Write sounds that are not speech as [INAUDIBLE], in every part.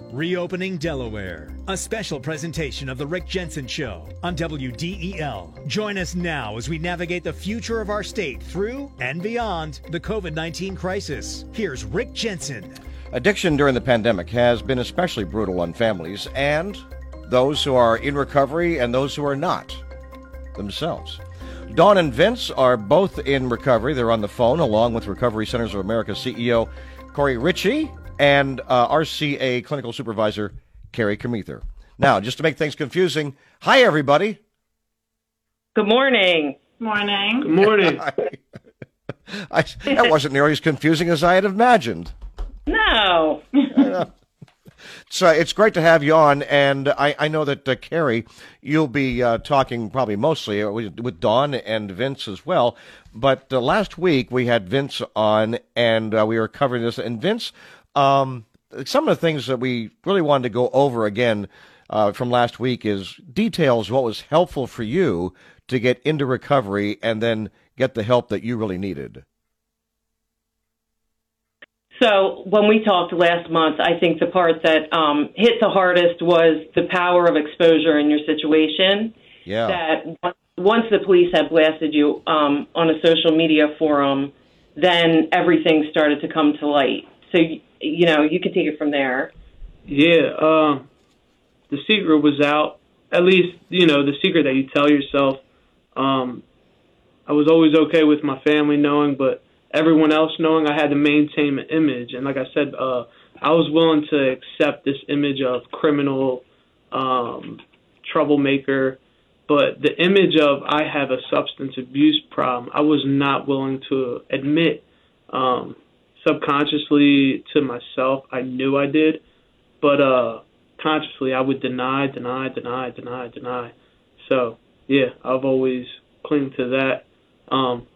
Reopening Delaware, a special presentation of The Rick Jensen Show on WDEL. Join us now as we navigate the future of our state through and beyond the COVID 19 crisis. Here's Rick Jensen. Addiction during the pandemic has been especially brutal on families and those who are in recovery and those who are not themselves. Dawn and Vince are both in recovery. They're on the phone along with Recovery Centers of America CEO Corey Ritchie and uh, RCA Clinical Supervisor Carrie Kemether. Now, just to make things confusing, hi everybody. Good morning. Morning. Good morning. [LAUGHS] I, that wasn't nearly as confusing as I had imagined. No. [LAUGHS] So it's great to have you on, and I, I know that uh, Carrie, you'll be uh, talking probably mostly uh, with, with Dawn and Vince as well. But uh, last week we had Vince on, and uh, we were covering this. And Vince, um, some of the things that we really wanted to go over again uh, from last week is details what was helpful for you to get into recovery and then get the help that you really needed. So when we talked last month, I think the part that um, hit the hardest was the power of exposure in your situation. Yeah. That once the police had blasted you um, on a social media forum, then everything started to come to light. So you know you can take it from there. Yeah, uh, the secret was out. At least you know the secret that you tell yourself. Um, I was always okay with my family knowing, but everyone else knowing I had to maintain an image. And like I said, uh, I was willing to accept this image of criminal, um, troublemaker, but the image of I have a substance abuse problem, I was not willing to admit. Um, subconsciously to myself, I knew I did, but uh, consciously I would deny, deny, deny, deny, deny. So yeah, I've always clinged to that. Um,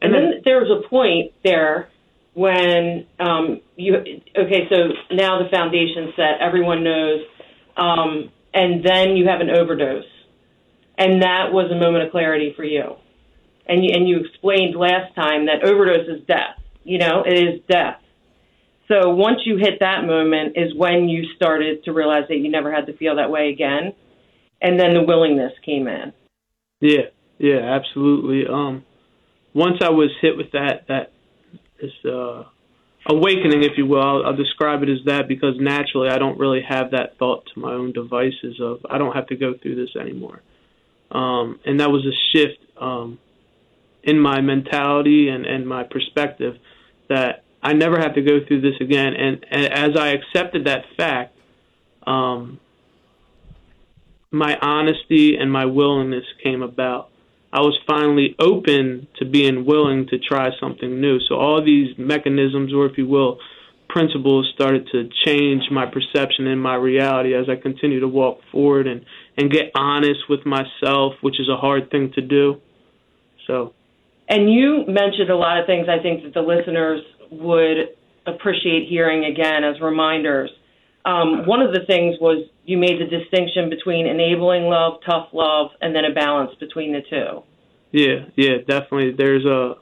And then there was a point there when um, you okay. So now the foundation set, everyone knows, um, and then you have an overdose, and that was a moment of clarity for you. And you, and you explained last time that overdose is death. You know, it is death. So once you hit that moment is when you started to realize that you never had to feel that way again, and then the willingness came in. Yeah, yeah, absolutely. Um, once I was hit with that that uh, awakening, if you will, I'll, I'll describe it as that because naturally I don't really have that thought to my own devices of I don't have to go through this anymore, um, and that was a shift um, in my mentality and and my perspective that I never have to go through this again. And, and as I accepted that fact, um, my honesty and my willingness came about. I was finally open to being willing to try something new. So all these mechanisms, or if you will, principles, started to change my perception and my reality as I continue to walk forward and and get honest with myself, which is a hard thing to do. So. And you mentioned a lot of things I think that the listeners would appreciate hearing again as reminders. Um, one of the things was you made the distinction between enabling love, tough love, and then a balance between the two. Yeah, yeah, definitely. There's a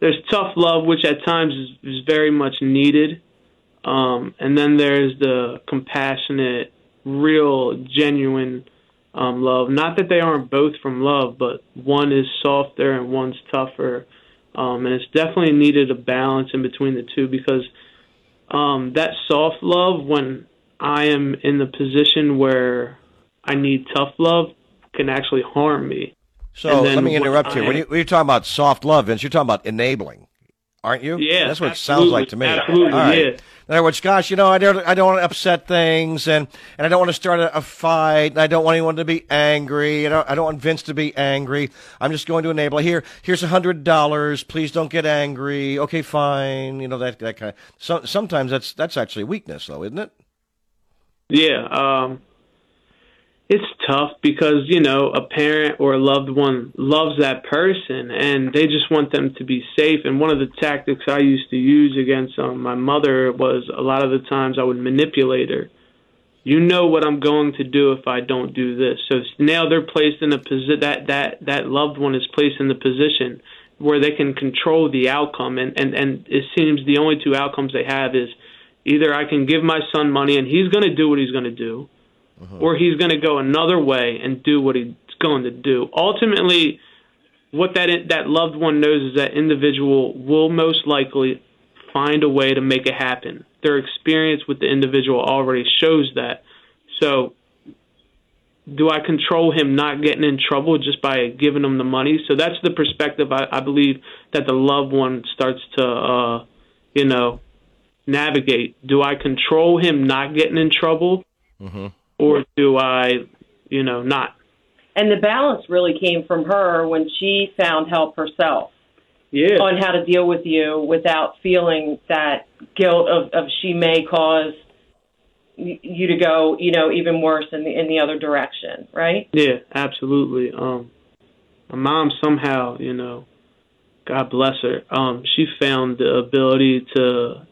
there's tough love, which at times is, is very much needed, um, and then there's the compassionate, real, genuine um, love. Not that they aren't both from love, but one is softer and one's tougher, um, and it's definitely needed a balance in between the two because um, that soft love, when I am in the position where I need tough love, can actually harm me. So let me interrupt you. When, you. when you're talking about soft love, Vince, you're talking about enabling, aren't you? Yeah, that's what it sounds like to me. Absolutely, right. yeah. In other words, gosh, you know, I don't, I don't want to upset things, and, and I don't want to start a, a fight, and I don't want anyone to be angry, I don't, I don't want Vince to be angry. I'm just going to enable. Here, here's a hundred dollars. Please don't get angry. Okay, fine. You know that that kind. Of, so, sometimes that's that's actually weakness, though, isn't it? Yeah, um, it's tough because you know a parent or a loved one loves that person and they just want them to be safe. And one of the tactics I used to use against um, my mother was a lot of the times I would manipulate her. You know what I'm going to do if I don't do this. So now they're placed in a position that that that loved one is placed in the position where they can control the outcome and and and it seems the only two outcomes they have is either I can give my son money and he's going to do what he's going to do, uh-huh. or he's going to go another way and do what he's going to do. Ultimately, what that that loved one knows is that individual will most likely find a way to make it happen. Their experience with the individual already shows that. So, do I control him not getting in trouble just by giving him the money? So that's the perspective I, I believe that the loved one starts to, uh, you know, navigate. Do I control him not getting in trouble, mm-hmm. Or do I, you know, not? And the balance really came from her when she found help herself yeah. on how to deal with you without feeling that guilt of, of she may cause you to go, you know, even worse in the in the other direction, right? Yeah, absolutely. Um, my mom somehow, you know, God bless her, um, she found the ability to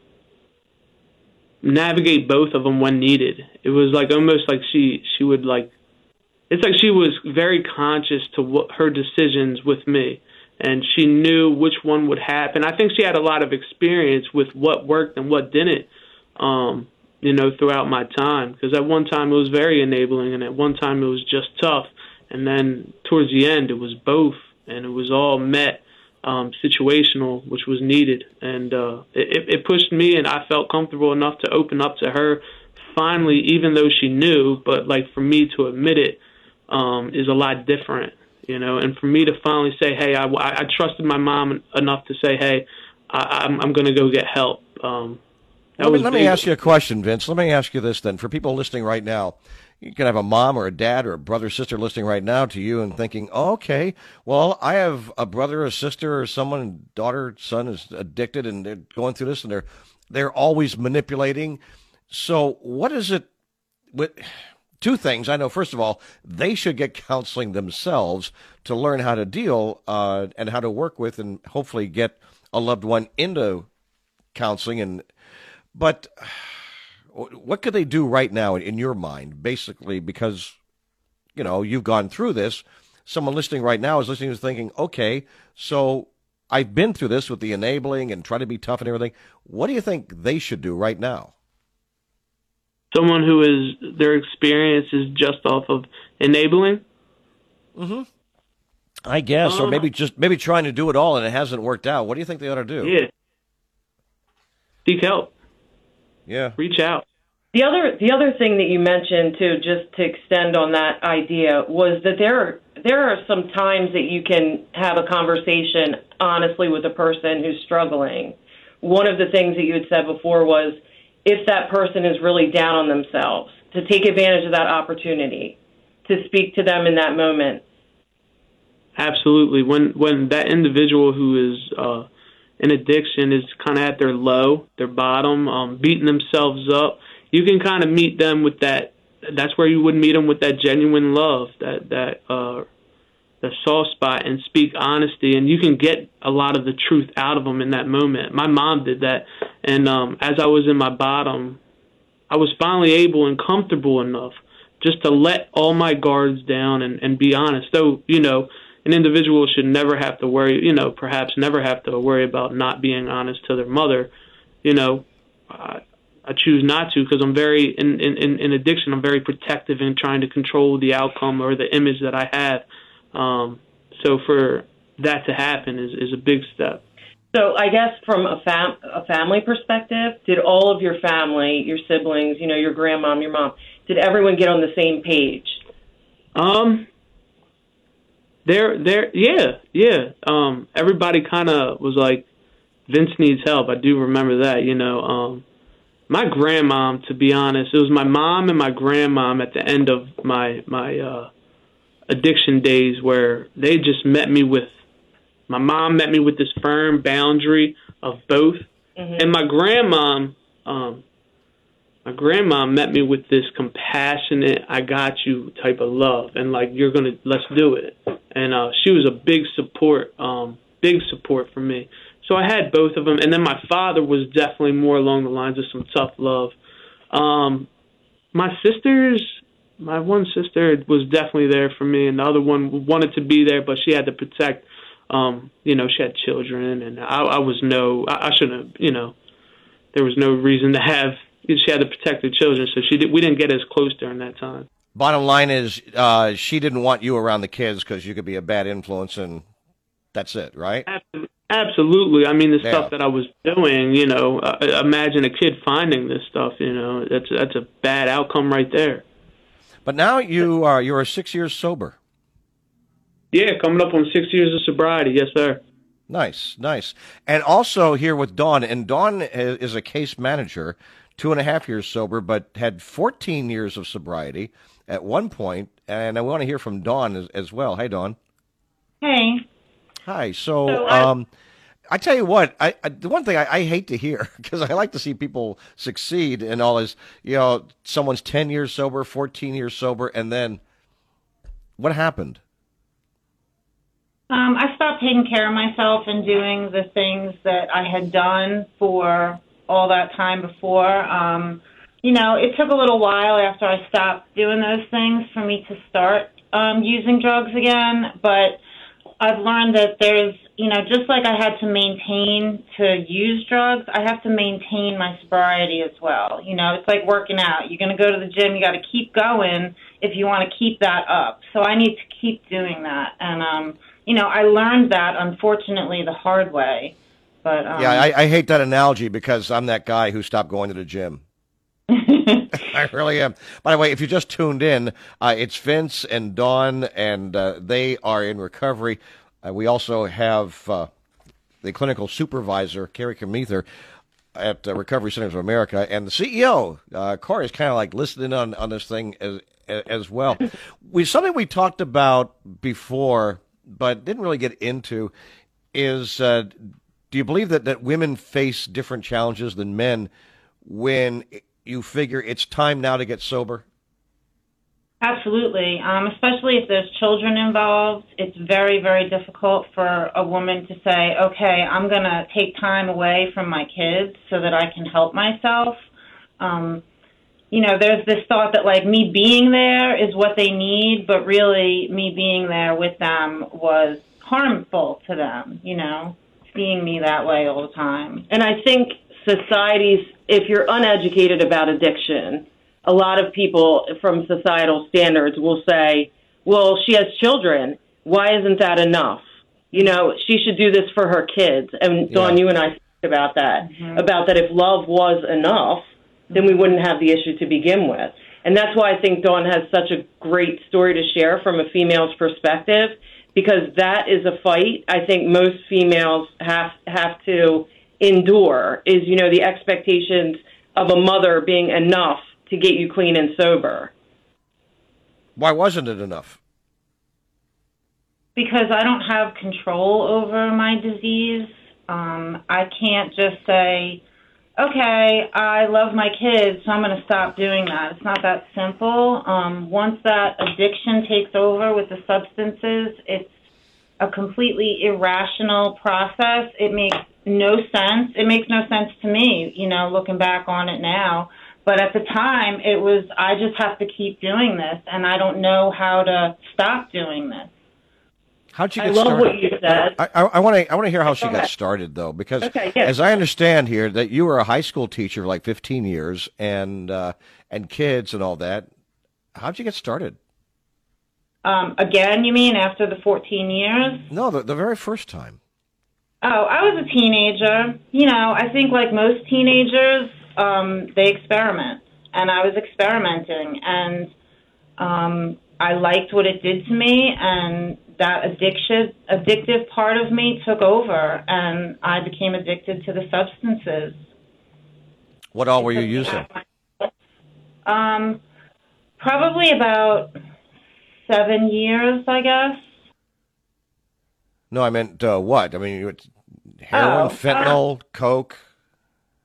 navigate both of them when needed. It was like almost like she she would like. It's like she was very conscious to what her decisions with me and she knew which one would happen. I think she had a lot of experience with what worked and what didn't, um, you know, throughout my time. Because at one time it was very enabling, and at one time it was just tough, and then towards the end it was both, and it was all met um, situational, which was needed, and uh, it, it pushed me, and I felt comfortable enough to open up to her. Finally, even though she knew, but like for me to admit it um, is a lot different you know. And for me to finally say, "Hey, I, I trusted my mom enough to say, hey, I, I'm I'm going to go get help." Um, let me, let me ask you a question, Vince. Let me ask you this then. For people listening right now, you can have a mom or a dad or a brother or sister listening right now to you and thinking, oh, okay, well, I have a brother or sister or someone, daughter, son is addicted and they're going through this and they're they're always manipulating. So what is it with two things. I know, first of all, they should get counseling themselves to learn how to deal uh, and how to work with and hopefully get a loved one into counseling. And But what could they do right now in your mind, basically, because, you know, you've gone through this. Someone listening right now is listening is thinking, okay, so I've been through this with the enabling and trying to be tough and everything. What do you think they should do right now? someone who is their experience is just off of enabling. Mm-hmm. I guess, or uh, maybe just maybe trying to do it all and it hasn't worked out. What do you think they ought to do? Yeah, seek help. Yeah, reach out. The other the other thing that you mentioned too, just to extend on that idea, was that there are, there are some times that you can have a conversation honestly with a person who's struggling. One of the things that you had said before was if that person is really down on themselves, to take advantage of that opportunity, to speak to them in that moment. Absolutely. When when that individual who is uh, in addiction is kind of at their low, their bottom, um, beating themselves up, you can kind of meet them with that. That's where you would meet them with that genuine love, that that uh, the soft spot and speak honesty and you can get a lot of the truth out of them in that moment my mom did that and um as i was in my bottom i was finally able and comfortable enough just to let all my guards down and and be honest though you know an individual should never have to worry you know perhaps never have to worry about not being honest to their mother you know I, I choose not to because I'm very in, in in addiction. I'm very protective in trying to control the outcome or the image that I have um, so for that to happen is, is a big step. So I guess from a, fam- a family perspective, did all of your family, your siblings, you know, your grandmom, your mom, did everyone get on the same page? Um, there, there, yeah, yeah. Um, everybody kind of was like, Vince needs help. I do remember that, you know. Um, my grandmom, to be honest, it was my mom and my grandmom at the end of my my uh, addiction days where they just met me with my mom met me with this firm boundary of both, mm-hmm. and my grandmom, um, my grandma met me with this compassionate, "I got you" type of love, and like you're gonna let's do it. And uh, she was a big support, um, big support for me. So I had both of them, and then my father was definitely more along the lines of some tough love. Um, my sisters, my one sister was definitely there for me, and the other one wanted to be there, but she had to protect. Um, you know, she had children, and I, I was no, I, I shouldn't have, you know, there was no reason to have. She had to protect the children, so she did, we didn't get as close during that time. Bottom line is, uh, she didn't want you around the kids because you could be a bad influence, and that's it, right? Absolutely. I mean, the Yeah. stuff that I was doing, you know, uh, imagine a kid finding this stuff. You know, that's that's a bad outcome right there. But now you are you are six years sober. Yeah, coming up on six years of sobriety. Yes, sir. Nice, nice. And also here with Dawn, and Dawn is a case manager, two and a half years sober, but had 14 years of sobriety at one point. And I want to hear from Dawn as, as well. Hi, Dawn. Hey. Hi. So, So I- um, I tell you what, I, I the one thing I, I hate to hear [LAUGHS] because I like to see people succeed and all is, you know, someone's 10 years sober, 14 years sober, and then what happened? Um, I stopped taking care of myself and doing the things that I had done for all that time before. Um, you know, it took a little while after I stopped doing those things for me to start um, using drugs again, but I've learned that there's, you know, just like I had to maintain to use drugs, I have to maintain my sobriety as well. You know, it's like working out. You're going to go to the gym, you got to keep going if you want to keep that up. So I need to keep doing that. And, um, you know, I learned that unfortunately the hard way. But um, Yeah, I, I hate that analogy because I'm that guy who stopped going to the gym. [LAUGHS] I really am. By the way, if you just tuned in, uh, it's Vince and Dawn, and uh, they are in recovery. Uh, we also have uh, the clinical supervisor, Carrie Kemether, at uh, Recovery Centers of America, and the CEO, uh, Corey, is kind of like listening on, on this thing as as well. [LAUGHS] we something we talked about before, but didn't really get into, is uh, do you believe that, that women face different challenges than men when you figure it's time now to get sober? Absolutely. Um, especially if there's children involved, it's very, very difficult for a woman to say, okay, I'm going to take time away from my kids so that I can help myself. Um, you know, there's this thought that like me being there is what they need, but really me being there with them was harmful to them, you know, seeing me that way all the time. And I think societies, if you're uneducated about addiction, a lot of people from societal standards will say, well, she has children. Why isn't that enough? You know, she should do this for her kids. And Dawn, Yeah. you and I talked about that, mm-hmm. about that if love was enough, then we wouldn't have the issue to begin with. And that's why I think Dawn has such a great story to share from a female's perspective, because that is a fight I think most females have have to endure is, you know, the expectations of a mother being enough to get you clean and sober. Why wasn't it enough? because I don't have control over my disease. Um, I can't just say, okay, I love my kids, so I'm going to stop doing that. It's not that simple. Um, once that addiction takes over with the substances, it's a completely irrational process. It makes no sense. It makes no sense to me, you know, looking back on it now. But at the time, it was, I just have to keep doing this, and I don't know how to stop doing this. How'd you I get love started? what you said. I want to I want to hear how she Go got ahead. started though, because Okay, yes. as I understand here, that you were a high school teacher for like 15 years, and uh, and kids and all that. How'd you get started? Um, again, you mean after the 14 years? No, the, the very first time. Oh, I was a teenager. You know, I think like most teenagers, um, they experiment, and I was experimenting, and um, I liked what it did to me, and that addiction, addictive part of me took over, and I became addicted to the substances. What all were you using? Um, probably about seven years, I guess. No, I meant uh, what? I mean, heroin, Oh, uh, fentanyl, coke.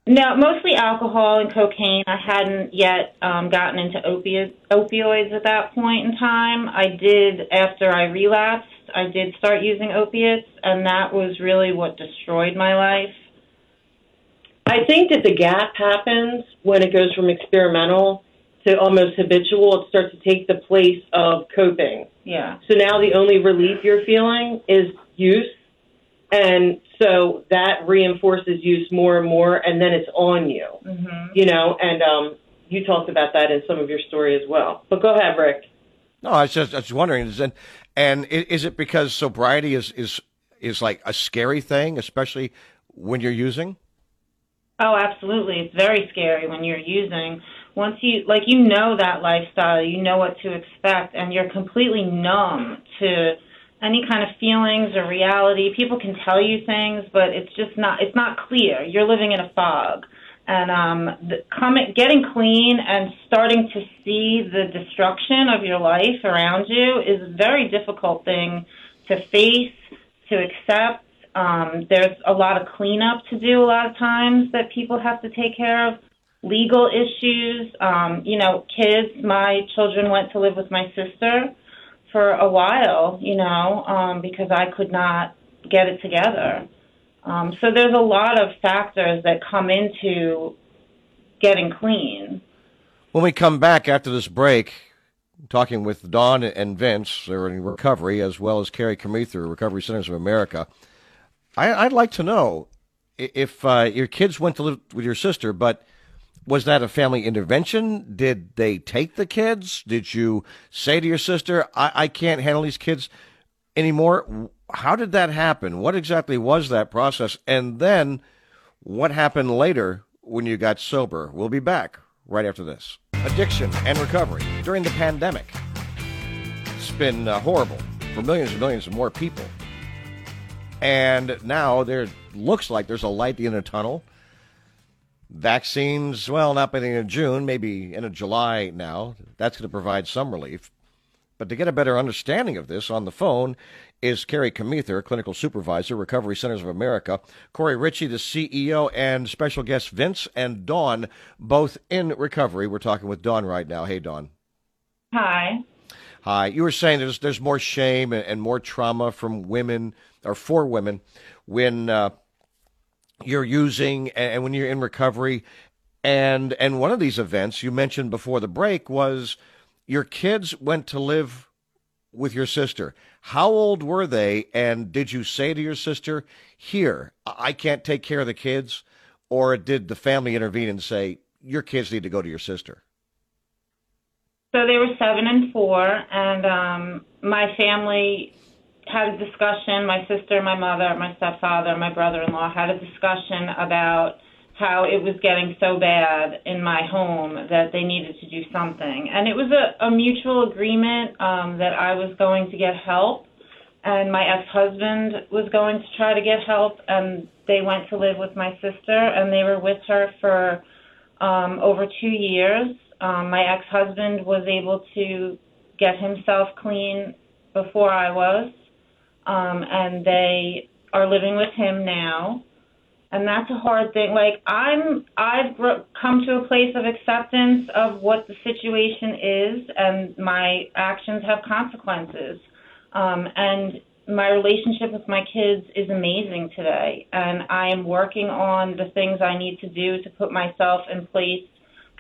No, mostly alcohol and cocaine. I hadn't yet um, gotten into opi- opioids at that point in time. I did after I relapsed. I did start using opiates, and that was really what destroyed my life. I think that the gap happens when it goes from experimental to almost habitual. It starts to take the place of coping. Yeah. So now the only relief you're feeling is use. And so that reinforces use more and more, and then it's on you. Mm-hmm. You know, and um, you talked about that in some of your story as well. But go ahead, Rick. No, I was just I was wondering, is it, and is it because sobriety is is is like a scary thing, especially when you're using? Oh, absolutely. It's very scary when you're using. Once you like you know that lifestyle, you know what to expect and you're completely numb to any kind of feelings or reality. People can tell you things, but it's just not it's not clear. You're living in a fog. And um the, coming getting clean and starting to see the destruction of your life around you is a very difficult thing to face, to accept um, there's a lot of cleanup to do a lot of times that people have to take care of. Legal issues, um, you know, kids. My children went to live with my sister for a while, you know, um, because I could not get it together. Um, so there's a lot of factors that come into getting clean. When we come back after this break, talking with Dawn and Vince, they're in recovery, as well as Carrie Kemether, Recovery Centers of America. I, would like to know if uh, your kids went to live with your sister, but was that a family intervention? Did they take the kids? Did you say to your sister, I, I can't handle these kids anymore? How did that happen? What exactly was that process? And then what happened later when you got sober? We'll be back right after this. Addiction and recovery during the pandemic. It's been uh, horrible for millions and millions of more people. And now there looks like there's a light in the tunnel. Vaccines, well, not by the end of June, maybe end of July now. That's going to provide some relief. But to get a better understanding of this, on the phone is Carrie Kemether, Clinical Supervisor, Recovery Centers of America, Corey Ritchie, the CEO, and special guests Vince and Dawn, both in recovery. We're talking with Dawn right now. Hey, Dawn. Hi. Hi. You were saying there's there's more shame and, and more trauma from women or for women when uh, you're using and when you're in recovery. And and one of these events you mentioned before the break was your kids went to live with your sister. How old were they? And did you say to your sister, "Here, I can't take care of the kids," or did the family intervene and say, "Your kids need to go to your sister"? So they were seven and four, and um, my family had a discussion. My sister, my mother, my stepfather, my brother-in-law had a discussion about how it was getting so bad in my home that they needed to do something. And it was a, a mutual agreement um, that I was going to get help, and my ex-husband was going to try to get help. And they went to live with my sister, and they were with her for um, over two years. Um, my ex-husband was able to get himself clean before I was um, and they are living with him now. And that's a hard thing. Like I'm, I've come to a place of acceptance of what the situation is, and my actions have consequences. Um, and my relationship with my kids is amazing today, and I am working on the things I need to do to put myself in place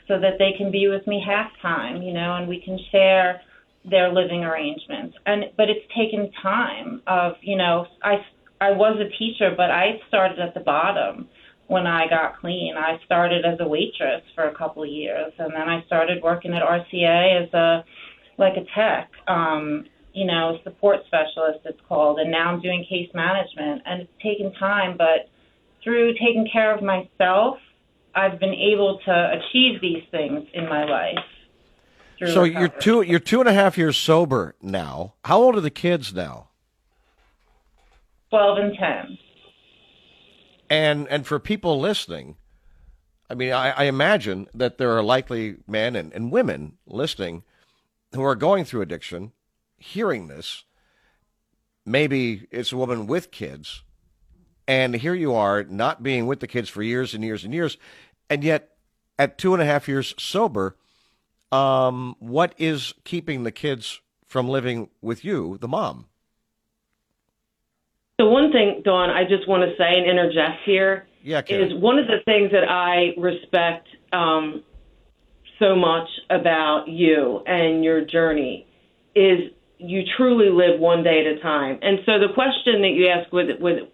so that they can be with me half time, you know, and we can share their living arrangements. And but it's taken time of, you know, I I was a teacher, but I started at the bottom when I got clean. I started as a waitress for a couple of years and then I started working at RCA as a like a tech, um, you know, support specialist it's called, and now I'm doing case management and it's taken time, but through taking care of myself, I've been able to achieve these things in my life so you're two you're two and a half years sober now. How old are the kids now? Twelve and ten. And and for people listening, I mean, I, I imagine that there are likely men and, and women listening who are going through addiction, hearing this. Maybe it's a woman with kids, and here you are not being with the kids for years and years and years, and yet at two and a half years sober, um, what is keeping the kids from living with you, the mom? So one thing, Dawn, I just want to say and interject here yeah, is one of the things that I respect um, so much about you and your journey is you truly live one day at a time. And so the question that you ask with with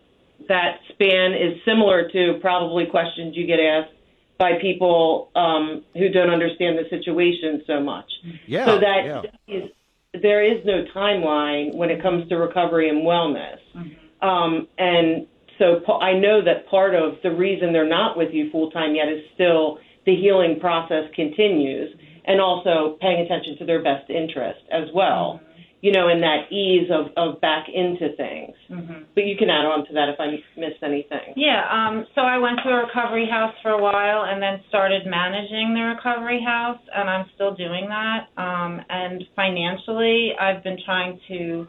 that span is similar to probably questions you get asked by people um, who don't understand the situation so much. Yeah. So that yeah. is, there is no timeline when it comes to recovery and wellness. Um, and so pa- I know that part of the reason they're not with you full time yet is still the healing process continues and also paying attention to their best interest as well. You know, and that ease of, of back into things. But you can add on to that if I missed anything. Yeah, um, so I went to a recovery house for a while and then started managing the recovery house, and I'm still doing that. Um, and financially, I've been trying to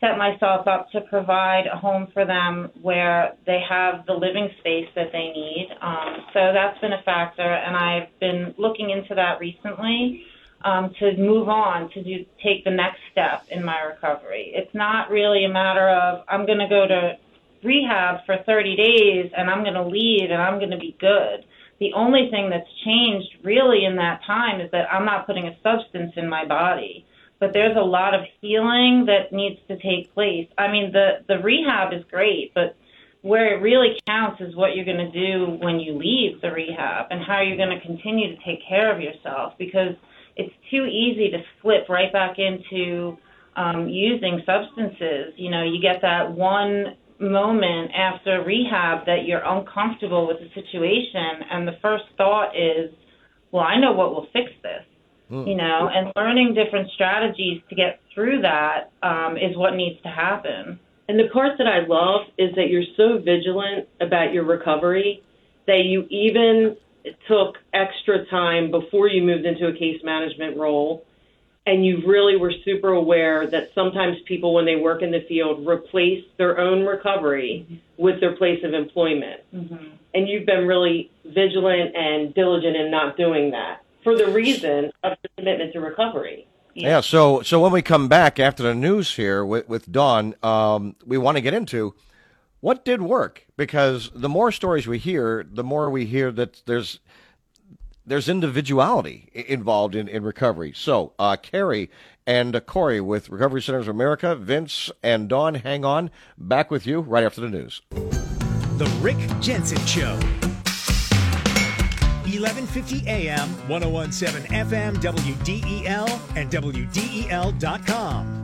set myself up to provide a home for them where they have the living space that they need. Um, so that's been a factor, and I've been looking into that recently um, to move on to do, take the next step in my recovery. It's not really a matter of I'm going to go to rehab for 30 days and I'm going to leave and I'm going to be good. The only thing that's changed really in that time is that I'm not putting a substance in my body. But there's a lot of healing that needs to take place. I mean, the the rehab is great, but where it really counts is what you're going to do when you leave the rehab and how you're going to continue to take care of yourself because it's too easy to slip right back into um, using substances. You know, you get that one moment after rehab that you're uncomfortable with the situation, and the first thought is, well, I know what will fix this. You know, and learning different strategies to get through that um, is what needs to happen. And the part that I love is that you're so vigilant about your recovery that you even took extra time before you moved into a case management role. And you really were super aware that sometimes people, when they work in the field, replace their own recovery with their place of employment. And you've been really vigilant and diligent in not doing that for the reason of your commitment to recovery. Yeah. So so when we come back after the news here with with Dawn, um, we want to get into what did work because the more stories we hear, the more we hear that there's there's individuality involved in, in recovery. So, uh, Carrie and uh, Corey with Recovery Centers of America, Vince and Dawn, hang on. Back with you right after the news. The Rick Jensen Show. 1150 AM, 1017 FM, WDEL, and WDEL.com.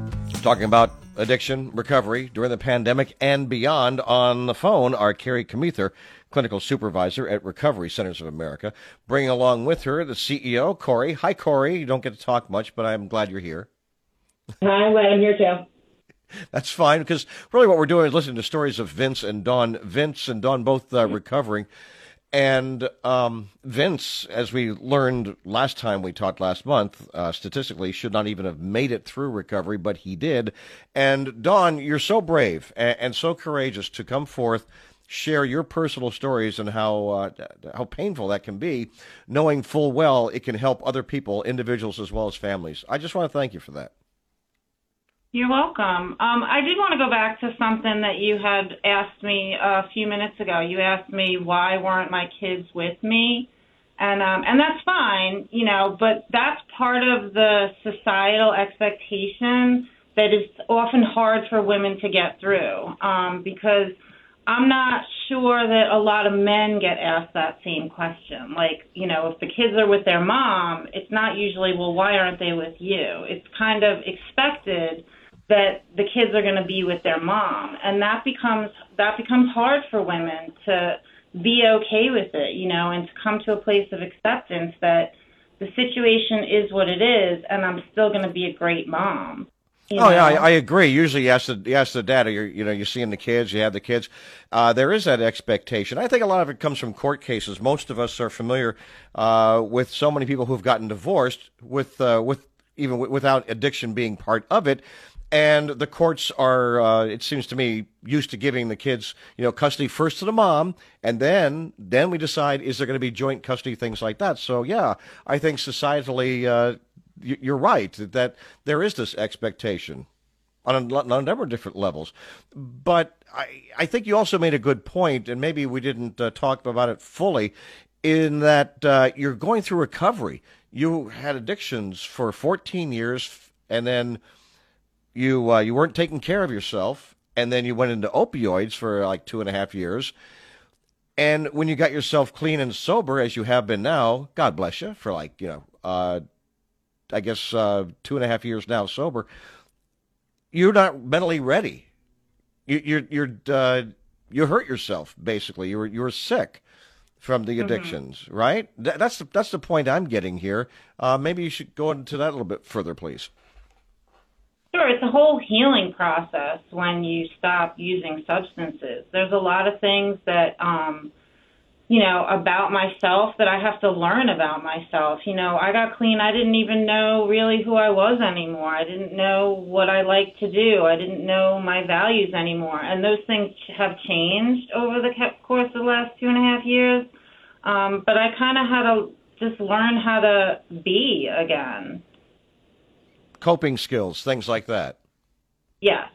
Talking about addiction recovery during the pandemic and beyond. On the phone are Carrie Kemether, clinical supervisor at Recovery Centers of America, bringing along with her the CEO, Corey. Hi, Corey. You don't get to talk much, but I'm glad you're here. Hi, glad I'm here too. [LAUGHS] That's fine because really what we're doing is listening to stories of Vince and Dawn. Vince and Dawn both uh, recovering. And um, Vince, as we learned last time we talked last month, uh, statistically should not even have made it through recovery, but he did. And Dawn, you're so brave and, and so courageous to come forth, share your personal stories and how uh, how painful that can be, knowing full well it can help other people, individuals as well as families. I just want to thank you for that. You're welcome. Um, I did want to go back to something that you had asked me a few minutes ago. You asked me why weren't my kids with me, and um, and that's fine, you know. But that's part of the societal expectation that is often hard for women to get through um, because I'm not sure that a lot of men get asked that same question. Like, you know, if the kids are with their mom, it's not usually, well, why aren't they with you? It's kind of expected that the kids are going to be with their mom, and that becomes that becomes hard for women to be okay with it, you know, and to come to a place of acceptance that the situation is what it is, and I'm still going to be a great mom. you Oh yeah, I. I agree. Usually, you ask the you ask the dad, you're, you know, you're seeing the kids, you have the kids. Uh, there is that expectation. I think a lot of it comes from court cases. Most of us are familiar uh, with so many people who've gotten divorced with uh, with even w- without addiction being part of it. And the courts are, uh, it seems to me, used to giving the kids, you know, custody first to the mom, and then then we decide is there going to be joint custody, things like that. So yeah, I think societally, uh, you're right that, there is this expectation on a, on a number of different levels. But I, I think you also made a good point, and maybe we didn't uh, talk about it fully, in that uh, you're going through recovery. You had addictions for 14 years, and then you uh, you weren't taking care of yourself, and then you went into opioids for like two and a half years. And when you got yourself clean and sober, as you have been now, God bless you for like you know, uh, I guess uh, two and a half years now sober. You're not mentally ready. You, you're you're uh, you hurt yourself basically. You were you were sick from the addictions, mm-hmm. right? Th- that's the, that's the point I'm getting here. Uh, maybe you should go into that a little bit further, please. Sure, it's a whole healing process when you stop using substances. There's a lot of things that um, you know, about myself that I have to learn about myself. You know, I got clean. I didn't even know really who I was anymore. I didn't know what I liked to do. I didn't know my values anymore. And those things have changed over the course of the last two and a half years. Um, but I kind of had to just learn how to be again. Coping skills, things like that. Yes.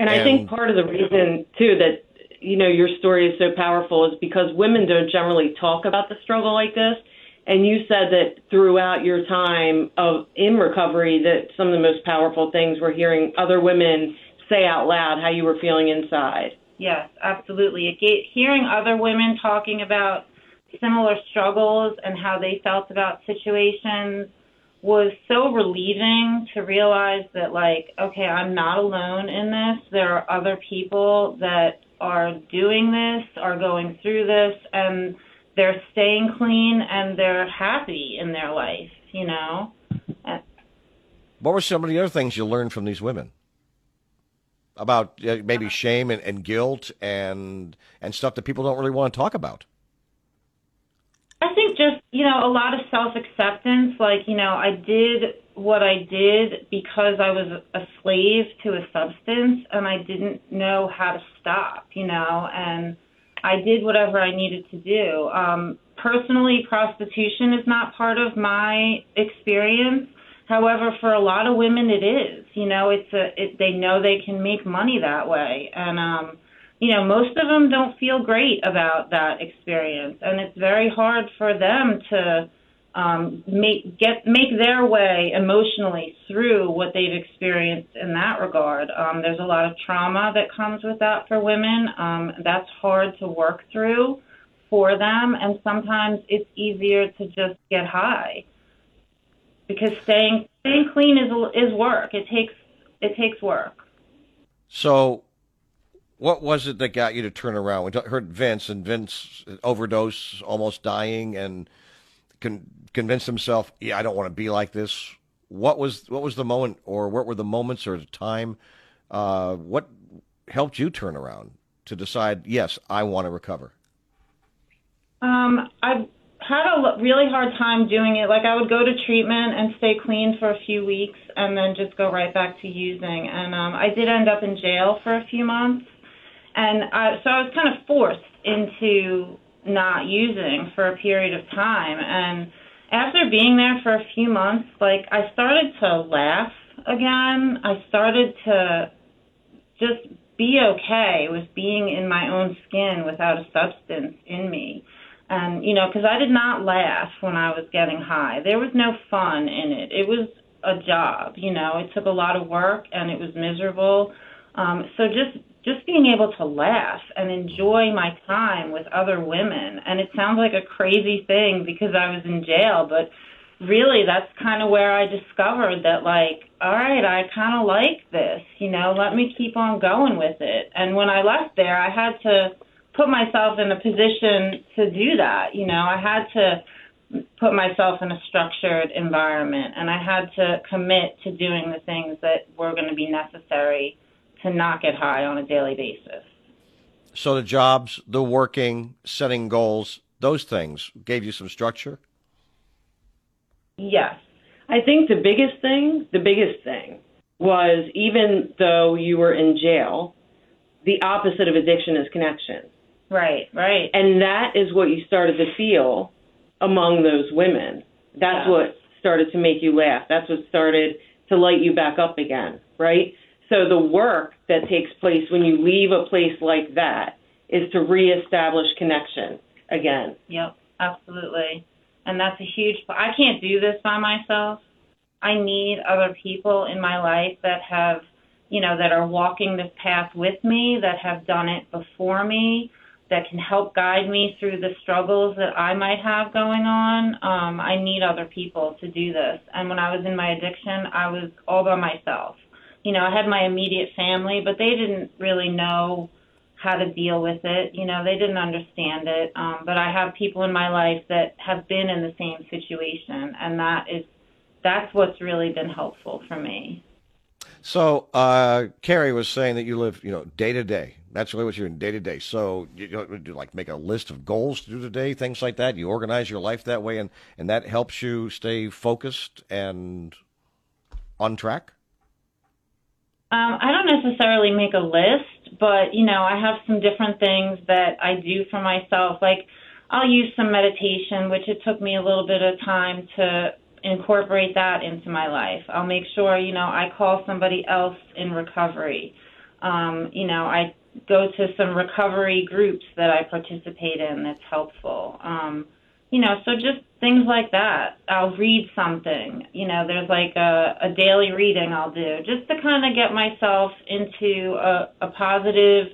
And, and I think part of the reason, too, that you know your story is so powerful is because women don't generally talk about the struggle like this and you said that throughout your time of in recovery that some of the most powerful things were hearing other women say out loud how you were feeling inside yes absolutely it hearing other women talking about similar struggles and how they felt about situations was so relieving to realize that like okay i'm not alone in this there are other people that are doing this, are going through this, and they're staying clean and they're happy in their life, you know? What were some of the other things you learned from these women? About uh, maybe shame and, and guilt and and stuff that people don't really want to talk about. I think just, you know, a lot of self acceptance. Like, you know, I did what I did because I was a slave to a substance and I didn't know how to stop, you know, and I did whatever I needed to do. Um, personally, prostitution is not part of my experience. However, for a lot of women, it is. You know, it's a it, they know they can make money that way, and um, you know, most of them don't feel great about that experience, and it's very hard for them to um, make get make their way emotionally through what they've experienced in that regard. Um, there's a lot of trauma that comes with that for women. Um, that's hard to work through for them, and sometimes it's easier to just get high because staying staying clean is is work. It takes it takes work. So, what was it that got you to turn around? We heard Vince and Vince overdose, almost dying, and con- convinced himself, yeah, I don't want to be like this. What was what was the moment, or what were the moments or the time? Uh, what helped you turn around to decide, yes, I want to recover? Um, I had a really hard time doing it. Like I would go to treatment and stay clean for a few weeks, and then just go right back to using. And um, I did end up in jail for a few months, and I, so I was kind of forced into not using for a period of time. And after being there for a few months, like I started to laugh again. I started to just be okay with being in my own skin without a substance in me. And, you know, because I did not laugh when I was getting high. There was no fun in it. It was a job, you know, it took a lot of work and it was miserable. Um, so just just being able to laugh and enjoy my time with other women. And it sounds like a crazy thing because I was in jail, but really that's kind of where I discovered that like, all right, I kind of like this, you know, let me keep on going with it. And when I left there, I had to put myself in a position to do that. You know, I had to put myself in a structured environment and I had to commit to doing the things that were going to be necessary to not get high on a daily basis. So the jobs, the working, setting goals, those things gave you some structure? Yes. I think the biggest thing, the biggest thing was even though you were in jail, the opposite of addiction is connection. Right, right. And that is what you started to feel among those women. That's yeah. what started to make you laugh. That's what started to light you back up again, right? So the work that takes place when you leave a place like that is to reestablish connection again. Yep, absolutely. And that's a huge I can't do this by myself. I need other people in my life that have you know, that are walking this path with me, that have done it before me, that can help guide me through the struggles that I might have going on. Um, I need other people to do this. And when I was in my addiction, I was all by myself. You know, I had my immediate family, but they didn't really know how to deal with it. You know, they didn't understand it. Um, but I have people in my life that have been in the same situation, and that is that's what's really been helpful for me. So, uh, Carrie was saying that you live, you know, day to day. That's really what you're in day to day. So, you, you do like make a list of goals to do today, things like that. You organize your life that way, and and that helps you stay focused and on track. Um, I don't necessarily make a list, but you know, I have some different things that I do for myself. Like, I'll use some meditation, which it took me a little bit of time to incorporate that into my life. I'll make sure, you know, I call somebody else in recovery. Um, you know, I go to some recovery groups that I participate in that's helpful. Um, you know, so just things like that. I'll read something. You know, there's like a, a daily reading I'll do just to kind of get myself into a, a positive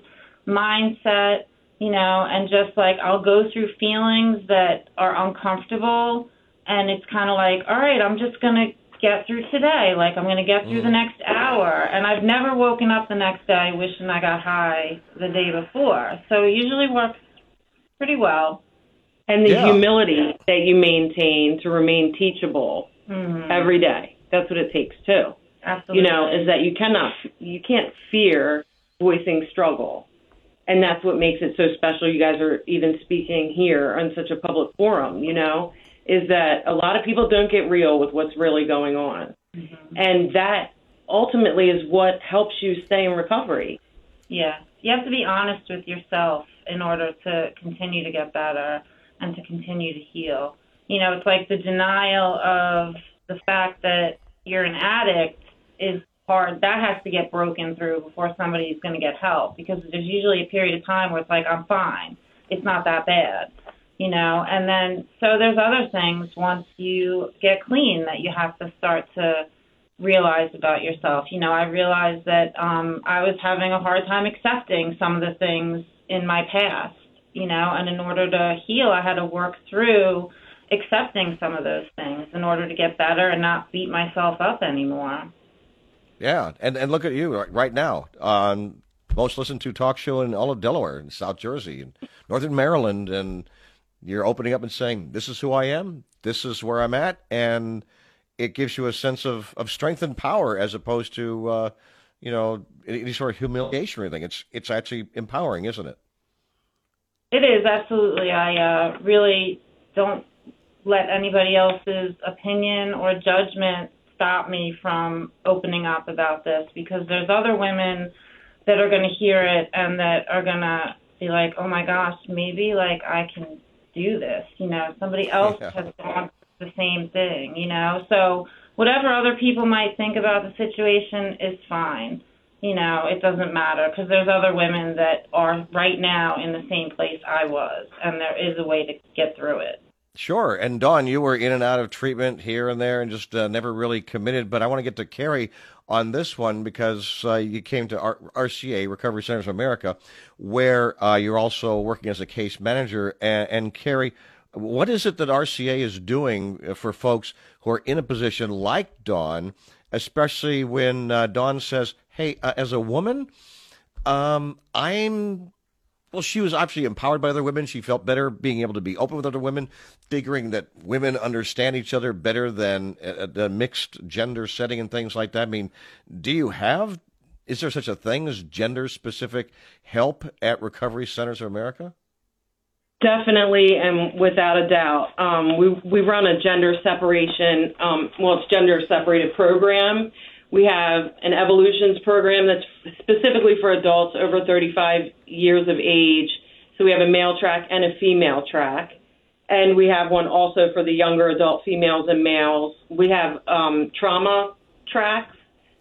mindset, you know, and just like I'll go through feelings that are uncomfortable and it's kind of like, all right, I'm just going to get through today. Like, I'm going to get through the mm. next hour. And I've never woken up the next day wishing I got high the day before. So it usually works pretty well. And the yeah. humility that you maintain to remain teachable mm-hmm. every day. That's what it takes, too. Absolutely. You know, is that you cannot, you can't fear voicing struggle. And that's what makes it so special. You guys are even speaking here on such a public forum, you know? is that a lot of people don't get real with what's really going on. Mm-hmm. And that ultimately is what helps you stay in recovery. Yeah. You have to be honest with yourself in order to continue to get better and to continue to heal. You know, it's like the denial of the fact that you're an addict is hard. That has to get broken through before somebody's going to get help because there's usually a period of time where it's like, I'm fine. It's not that bad you know and then so there's other things once you get clean that you have to start to realize about yourself you know i realized that um i was having a hard time accepting some of the things in my past you know and in order to heal i had to work through accepting some of those things in order to get better and not beat myself up anymore yeah and and look at you right now on most listened to talk show in all of delaware and south jersey and northern maryland and you're opening up and saying, "This is who I am. This is where I'm at," and it gives you a sense of, of strength and power as opposed to uh, you know any sort of humiliation or anything. It's it's actually empowering, isn't it? It is absolutely. I uh, really don't let anybody else's opinion or judgment stop me from opening up about this because there's other women that are going to hear it and that are going to be like, "Oh my gosh, maybe like I can do this. You know, somebody else yeah. has gone the same thing, you know. So whatever other people might think about the situation is fine. You know, it doesn't matter because there's other women that are right now in the same place I was, and there is a way to get through it. Sure. And Dawn, you were in and out of treatment here and there and just uh, never really committed. But I want to get to Carrie on this one because uh, you came to R- RCA, Recovery Centers of America, where uh, you're also working as a case manager. And, and Carrie, what is it that RCA is doing uh, for folks who are in a position like Dawn, especially when uh, Dawn says, "Hey, uh, as a woman, um, I'm well, she was obviously empowered by other women. She felt better being able to be open with other women, figuring that women understand each other better than uh, the mixed gender setting and things like that. I mean, do you have, is there such a thing as gender specific help at Recovery Centers of America? Definitely, and without a doubt, um, we we run a gender separation. Um, well, it's gender separated program we have an evolutions program that's specifically for adults over 35 years of age. So we have a male track and a female track. And we have one also for the younger adult females and males. We have um, trauma tracks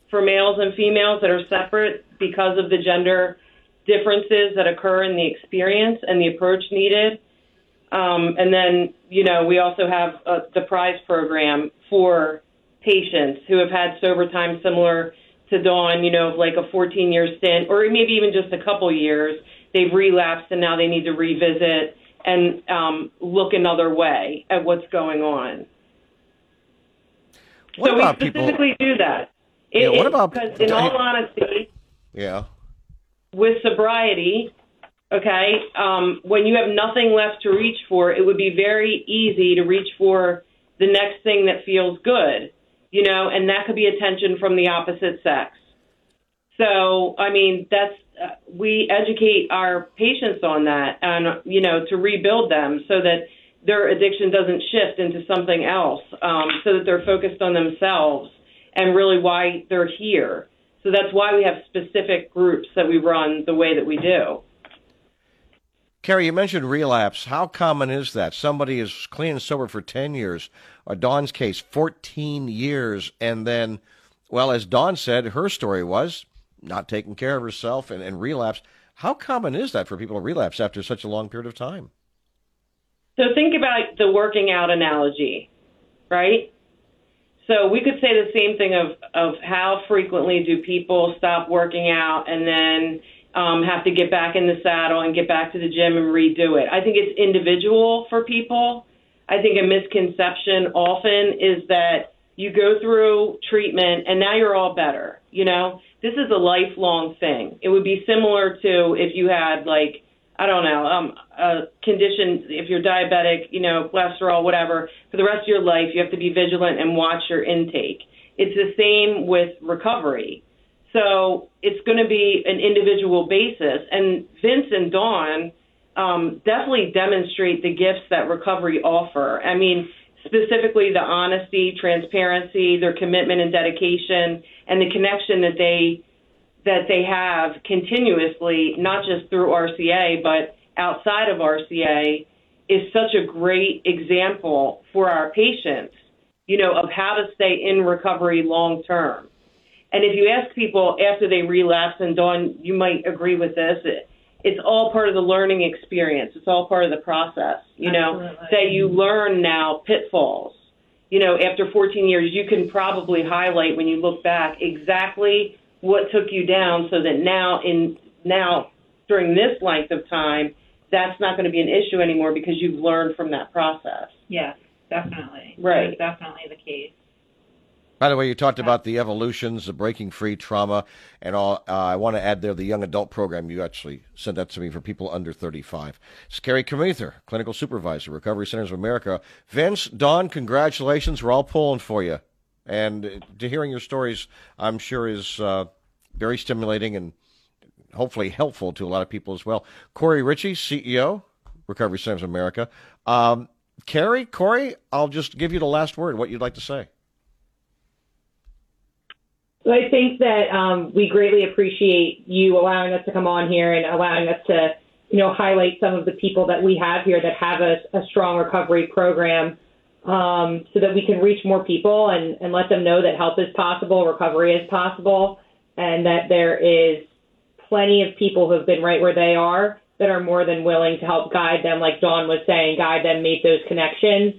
for males and females that are separate because of the gender differences that occur in the experience and the approach needed. Um, and then, you know, we also have uh, the prize program for patients who have had sober time similar to Dawn, you know, of like a 14 year stint, or maybe even just a couple years, they've relapsed and now they need to revisit and um, look another way at what's going on. What so about we people? specifically do that. Yeah, what about- because in all honesty, Yeah. with sobriety, okay, um, when you have nothing left to reach for, it would be very easy to reach for the next thing that feels good, you know, and that could be attention from the opposite sex. So, I mean, that's uh, we educate our patients on that, and you know, to rebuild them so that their addiction doesn't shift into something else, um, so that they're focused on themselves and really why they're here. So that's why we have specific groups that we run the way that we do. Carrie, you mentioned relapse. How common is that? Somebody is clean and sober for 10 years, or Dawn's case, 14 years, and then, well, as Dawn said, her story was not taking care of herself and, and relapse. How common is that for people to relapse after such a long period of time? So think about the working out analogy, right? So we could say the same thing of, of how frequently do people stop working out and then um, have to get back in the saddle and get back to the gym and redo it. I think it's individual for people. I think a misconception often is that you go through treatment and now you're all better. You know, this is a lifelong thing. It would be similar to if you had like I don't know, um, a condition, if you're diabetic, you know, cholesterol, whatever, for the rest of your life, you have to be vigilant and watch your intake. It's the same with recovery. So it's going to be an individual basis. And Vince and Dawn um, definitely demonstrate the gifts that recovery offer. I mean, specifically the honesty, transparency, their commitment and dedication, and the connection that they that they have continuously, not just through RCA, but outside of RCA, is such a great example for our patients, you know, of how to stay in recovery long term. And if you ask people after they relapse, and Dawn, you might agree with this, it, it's all part of the learning experience. It's all part of the process, you know, Absolutely. that you learn now pitfalls. You know, after 14 years, you can probably highlight when you look back exactly what took you down so that now in now during this length of time that's not going to be an issue anymore because you've learned from that process Yes, definitely. Right. That's definitely the case. By the way, you talked about the evolutions, the breaking free trauma, and all. Uh, I want to add there the young adult program. You actually sent that to me for people under 35. It's Carrie Kemether, clinical supervisor, Recovery Centers of America. Vince, Dawn, congratulations. We're all pulling for you. And to hearing your stories, I'm sure is uh, very stimulating and hopefully helpful to a lot of people as well. Corey Ritchie, CEO, Recovery Centers of America. Um, Carrie, Corey, I'll just give you the last word. What you'd like to say? So I think that um, we greatly appreciate you allowing us to come on here and allowing us to, you know, highlight some of the people that we have here that have a, a strong recovery program, um, so that we can reach more people and, and let them know that help is possible, recovery is possible, and that there is plenty of people who have been right where they are that are more than willing to help guide them, like Dawn was saying, guide them, make those connections.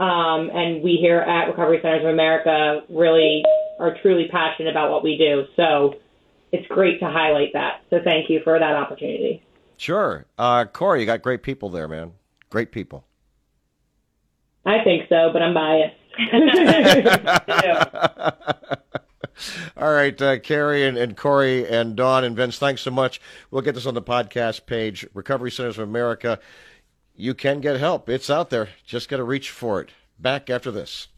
Um, and we here at Recovery Centers of America really are truly passionate about what we do. So it's great to highlight that. So thank you for that opportunity. Sure. Uh, Corey, you got great people there, man. Great people. I think so, but I'm biased. [LAUGHS] All right, uh, Carrie and, and Corey and Dawn and Vince, thanks so much. We'll get this on the podcast page, Recovery Centers of America. You can get help. It's out there. Just got to reach for it. Back after this.